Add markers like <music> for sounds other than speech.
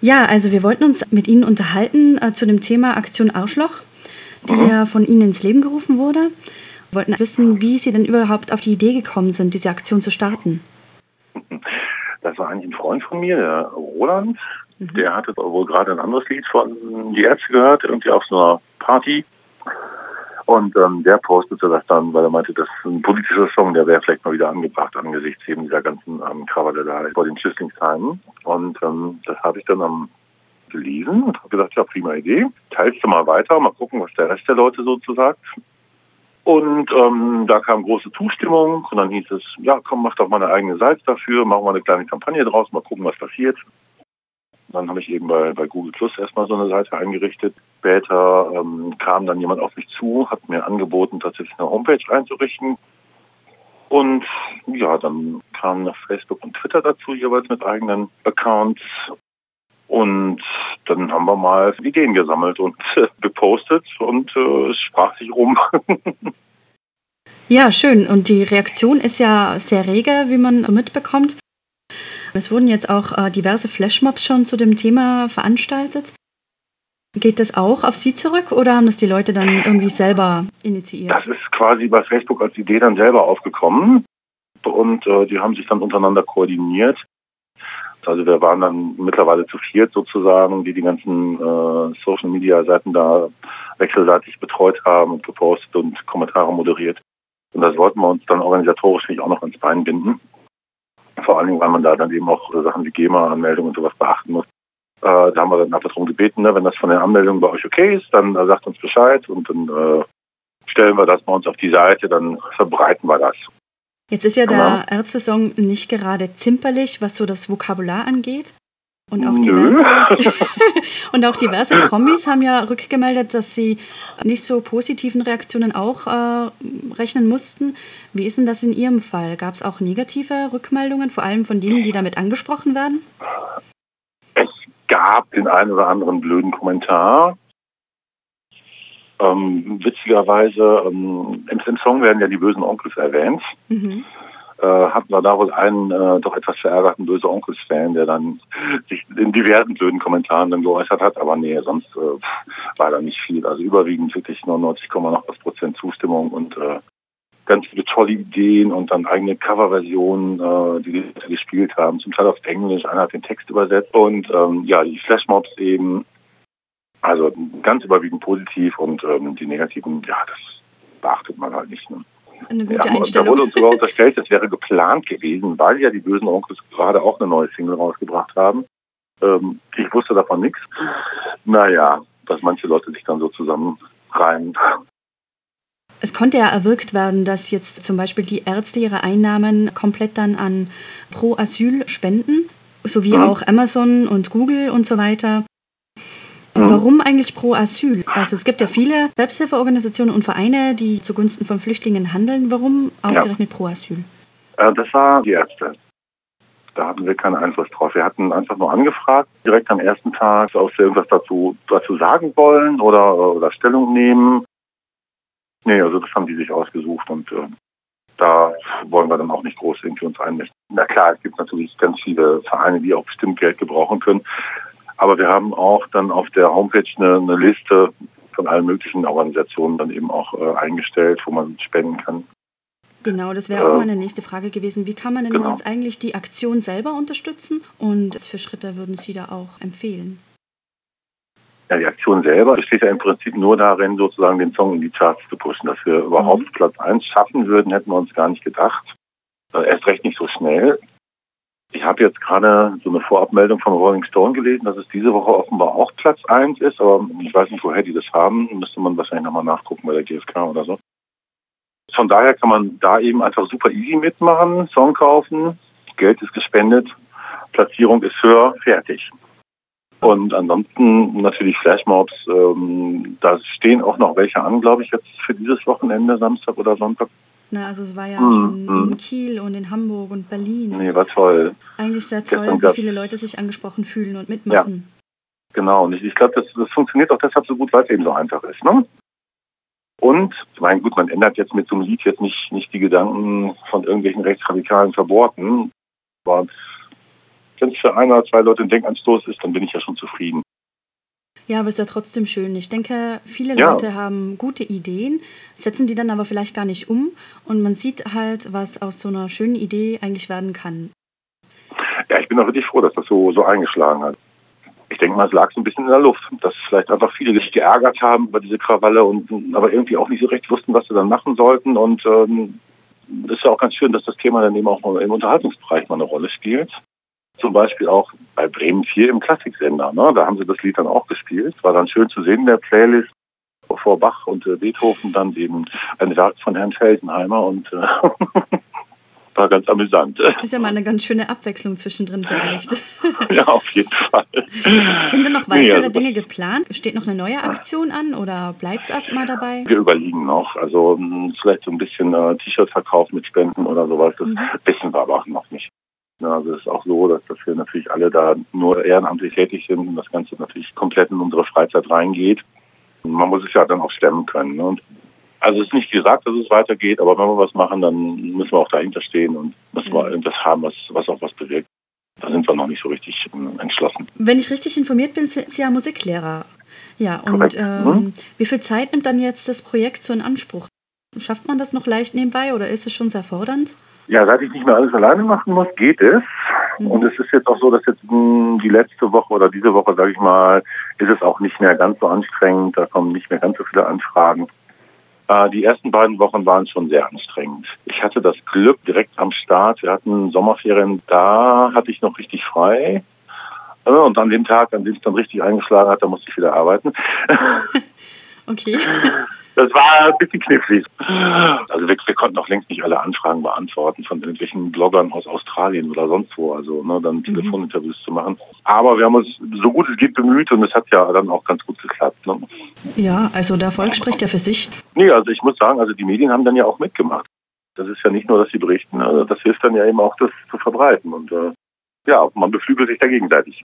Ja, also wir wollten uns mit Ihnen unterhalten äh, zu dem Thema Aktion Arschloch, die mhm. ja von Ihnen ins Leben gerufen wurde. Wir wollten wissen, wie Sie denn überhaupt auf die Idee gekommen sind, diese Aktion zu starten. Das war eigentlich ein Freund von mir, der Roland. Mhm. Der hatte wohl gerade ein anderes Lied von Die Ärzte gehört, irgendwie auf so einer Party. Und ähm, der postete das dann, weil er meinte, das ist ein politischer Song, der wäre vielleicht mal wieder angebracht angesichts eben dieser ganzen ähm, Krawalle da vor den Schützlingsheimen. Und ähm, das habe ich dann am gelesen und habe gesagt, ja, prima Idee. Teilst du mal weiter, mal gucken, was der Rest der Leute so zu sagt. Und ähm, da kam große Zustimmung und dann hieß es, ja, komm, mach doch mal eine eigene Seite dafür, machen wir eine kleine Kampagne draus, mal gucken, was passiert. Dann habe ich eben bei, bei Google Plus erstmal so eine Seite eingerichtet. Später ähm, kam dann jemand auf mich zu, hat mir angeboten, tatsächlich eine Homepage einzurichten. Und ja, dann kamen noch Facebook und Twitter dazu, jeweils mit eigenen Accounts. Und dann haben wir mal Ideen gesammelt und äh, gepostet und äh, es sprach sich rum. <laughs> ja, schön. Und die Reaktion ist ja sehr rege, wie man mitbekommt. Es wurden jetzt auch äh, diverse Flashmobs schon zu dem Thema veranstaltet. Geht das auch auf Sie zurück oder haben das die Leute dann irgendwie selber initiiert? Das ist quasi bei Facebook als Idee dann selber aufgekommen und äh, die haben sich dann untereinander koordiniert. Also wir waren dann mittlerweile zu viert sozusagen, die die ganzen äh, Social Media Seiten da wechselseitig betreut haben und gepostet und Kommentare moderiert. Und das wollten wir uns dann organisatorisch nicht auch noch ins Bein binden. Vor allen Dingen, weil man da dann eben auch Sachen wie GEMA-Anmeldung und sowas beachten muss. Äh, da haben wir dann einfach darum gebeten, ne, wenn das von den Anmeldungen bei euch okay ist, dann äh, sagt uns Bescheid und dann äh, stellen wir das bei uns auf die Seite, dann verbreiten wir das. Jetzt ist ja der genau. Ärzte-Song nicht gerade zimperlich, was so das Vokabular angeht. Und auch, diverse, <laughs> und auch diverse Promis haben ja rückgemeldet, dass sie nicht so positiven Reaktionen auch äh, rechnen mussten. Wie ist denn das in Ihrem Fall? Gab es auch negative Rückmeldungen, vor allem von denen, die damit angesprochen werden? Es gab den einen oder anderen blöden Kommentar. Ähm, witzigerweise, ähm, im, Song werden ja die bösen Onkels erwähnt. Mhm äh, hatten wir da wohl einen äh, doch etwas verärgerten Böse Onkels-Fan, der dann sich in diversen blöden Kommentaren dann geäußert hat. Aber nee, sonst äh, war da nicht viel. Also überwiegend wirklich 99, noch Prozent Zustimmung und äh, ganz viele tolle Ideen und dann eigene Coverversionen, äh, die die gespielt haben, zum Teil auf Englisch, einer hat den Text übersetzt und ähm, ja, die Flashmobs eben, also ganz überwiegend positiv und ähm, die negativen, ja, das beachtet man halt nicht. Ne? Eine gute ja, Einstellung. Da wurde uns sogar unterstellt, das wäre geplant gewesen, weil ja die bösen Onkels gerade auch eine neue Single rausgebracht haben. Ähm, ich wusste davon nichts. Naja, dass manche Leute sich dann so zusammenreimen. Es konnte ja erwirkt werden, dass jetzt zum Beispiel die Ärzte ihre Einnahmen komplett dann an Pro Asyl spenden, sowie mhm. auch Amazon und Google und so weiter. Mhm. Warum eigentlich pro Asyl? Also es gibt ja viele Selbsthilfeorganisationen und Vereine, die zugunsten von Flüchtlingen handeln. Warum ausgerechnet ja. pro Asyl? Äh, das war die Ärzte. Da hatten wir keinen Einfluss drauf. Wir hatten einfach nur angefragt, direkt am ersten Tag, ob sie irgendwas dazu, dazu sagen wollen oder, oder Stellung nehmen. Nee, also das haben die sich ausgesucht und äh, da wollen wir dann auch nicht groß irgendwie uns einmischen. Na klar, es gibt natürlich ganz viele Vereine, die auch bestimmt Geld gebrauchen können. Aber wir haben auch dann auf der Homepage eine, eine Liste von allen möglichen Organisationen dann eben auch äh, eingestellt, wo man spenden kann. Genau, das wäre auch äh, meine nächste Frage gewesen. Wie kann man denn genau. jetzt eigentlich die Aktion selber unterstützen und was für Schritte würden Sie da auch empfehlen? Ja, die Aktion selber besteht ja im Prinzip nur darin, sozusagen den Song in die Charts zu pushen. Dass wir überhaupt mhm. Platz 1 schaffen würden, hätten wir uns gar nicht gedacht. Äh, erst recht nicht so schnell. Ich habe jetzt gerade so eine Vorabmeldung von Rolling Stone gelesen, dass es diese Woche offenbar auch Platz 1 ist, aber ich weiß nicht, woher die das haben. Müsste man wahrscheinlich nochmal nachgucken bei der GfK oder so. Von daher kann man da eben einfach super easy mitmachen, Song kaufen, Geld ist gespendet, Platzierung ist höher, fertig. Und ansonsten natürlich Flashmobs, ähm, da stehen auch noch welche an, glaube ich, jetzt für dieses Wochenende, Samstag oder Sonntag. Na, also es war ja mm, schon mm. in Kiel und in Hamburg und Berlin. Nee, war toll. Eigentlich sehr toll, wie viele Leute sich angesprochen fühlen und mitmachen. Ja, genau. Und ich, ich glaube, das, das funktioniert auch deshalb so gut, weil es eben so einfach ist. Ne? Und, ich meine, gut, man ändert jetzt mit so einem Lied jetzt nicht, nicht die Gedanken von irgendwelchen rechtsradikalen Verboten. Aber wenn es für ein oder zwei Leute ein Denkanstoß ist, dann bin ich ja schon Ja, aber es ist ja trotzdem schön. Ich denke, viele ja. Leute haben gute Ideen, setzen die dann aber vielleicht gar nicht um und man sieht halt, was aus so einer schönen Idee eigentlich werden kann. Ja, ich bin auch wirklich froh, dass das so, so eingeschlagen hat. Ich denke mal, es lag so ein bisschen in der Luft, dass vielleicht einfach viele sich geärgert haben über diese Krawalle und aber irgendwie auch nicht so recht wussten, was sie dann machen sollten. Und ähm, ist ja auch ganz schön, dass das Thema dann eben auch im Unterhaltungsbereich mal eine Rolle spielt zum Beispiel auch bei Bremen 4 im Klassiksender. Ne? Da haben sie das Lied dann auch gespielt. War dann schön zu sehen in der Playlist vor Bach und äh, Beethoven dann eben ein Werk von Herrn Felsenheimer und äh, <laughs> war ganz amüsant. Ist ja mal eine ganz schöne Abwechslung zwischendrin vielleicht. <laughs> ja, auf jeden Fall. Sind denn noch weitere nee, Dinge geplant? Steht noch eine neue Aktion an oder bleibt es erstmal dabei? Wir überlegen noch. Also hm, vielleicht so ein bisschen äh, T-Shirt-Verkauf mit Spenden oder sowas. Das mhm. wissen wir aber auch noch nicht. Also es ist auch so, dass, dass wir natürlich alle da nur ehrenamtlich tätig sind und das Ganze natürlich komplett in unsere Freizeit reingeht. Man muss es ja dann auch stemmen können. Ne? Und also es ist nicht gesagt, dass es weitergeht, aber wenn wir was machen, dann müssen wir auch dahinter stehen und müssen wir irgendwas haben, was, was auch was bewirkt. Da sind wir noch nicht so richtig ähm, entschlossen. Wenn ich richtig informiert bin, sind Sie ja Musiklehrer. Ja, und ähm, hm? wie viel Zeit nimmt dann jetzt das Projekt so in Anspruch? Schafft man das noch leicht nebenbei oder ist es schon sehr fordernd? Ja, seit ich nicht mehr alles alleine machen muss, geht es. Mhm. Und es ist jetzt auch so, dass jetzt hm, die letzte Woche oder diese Woche, sage ich mal, ist es auch nicht mehr ganz so anstrengend. Da kommen nicht mehr ganz so viele Anfragen. Äh, die ersten beiden Wochen waren schon sehr anstrengend. Ich hatte das Glück direkt am Start. Wir hatten Sommerferien, da hatte ich noch richtig frei. Äh, und an dem Tag, an dem es dann richtig eingeschlagen hat, da musste ich wieder arbeiten. <laughs> okay. <laughs> Das war ein bisschen knifflig. Also wir, wir, konnten auch längst nicht alle Anfragen beantworten von irgendwelchen Bloggern aus Australien oder sonst wo, also ne, dann mhm. Telefoninterviews zu machen. Aber wir haben uns so gut es geht bemüht und es hat ja dann auch ganz gut geklappt. Ne? Ja, also der Erfolg spricht ja für sich. Nee, also ich muss sagen, also die Medien haben dann ja auch mitgemacht. Das ist ja nicht nur, dass sie berichten, also das hilft dann ja eben auch, das zu verbreiten. Und äh, ja, man beflügelt sich da gegenseitig.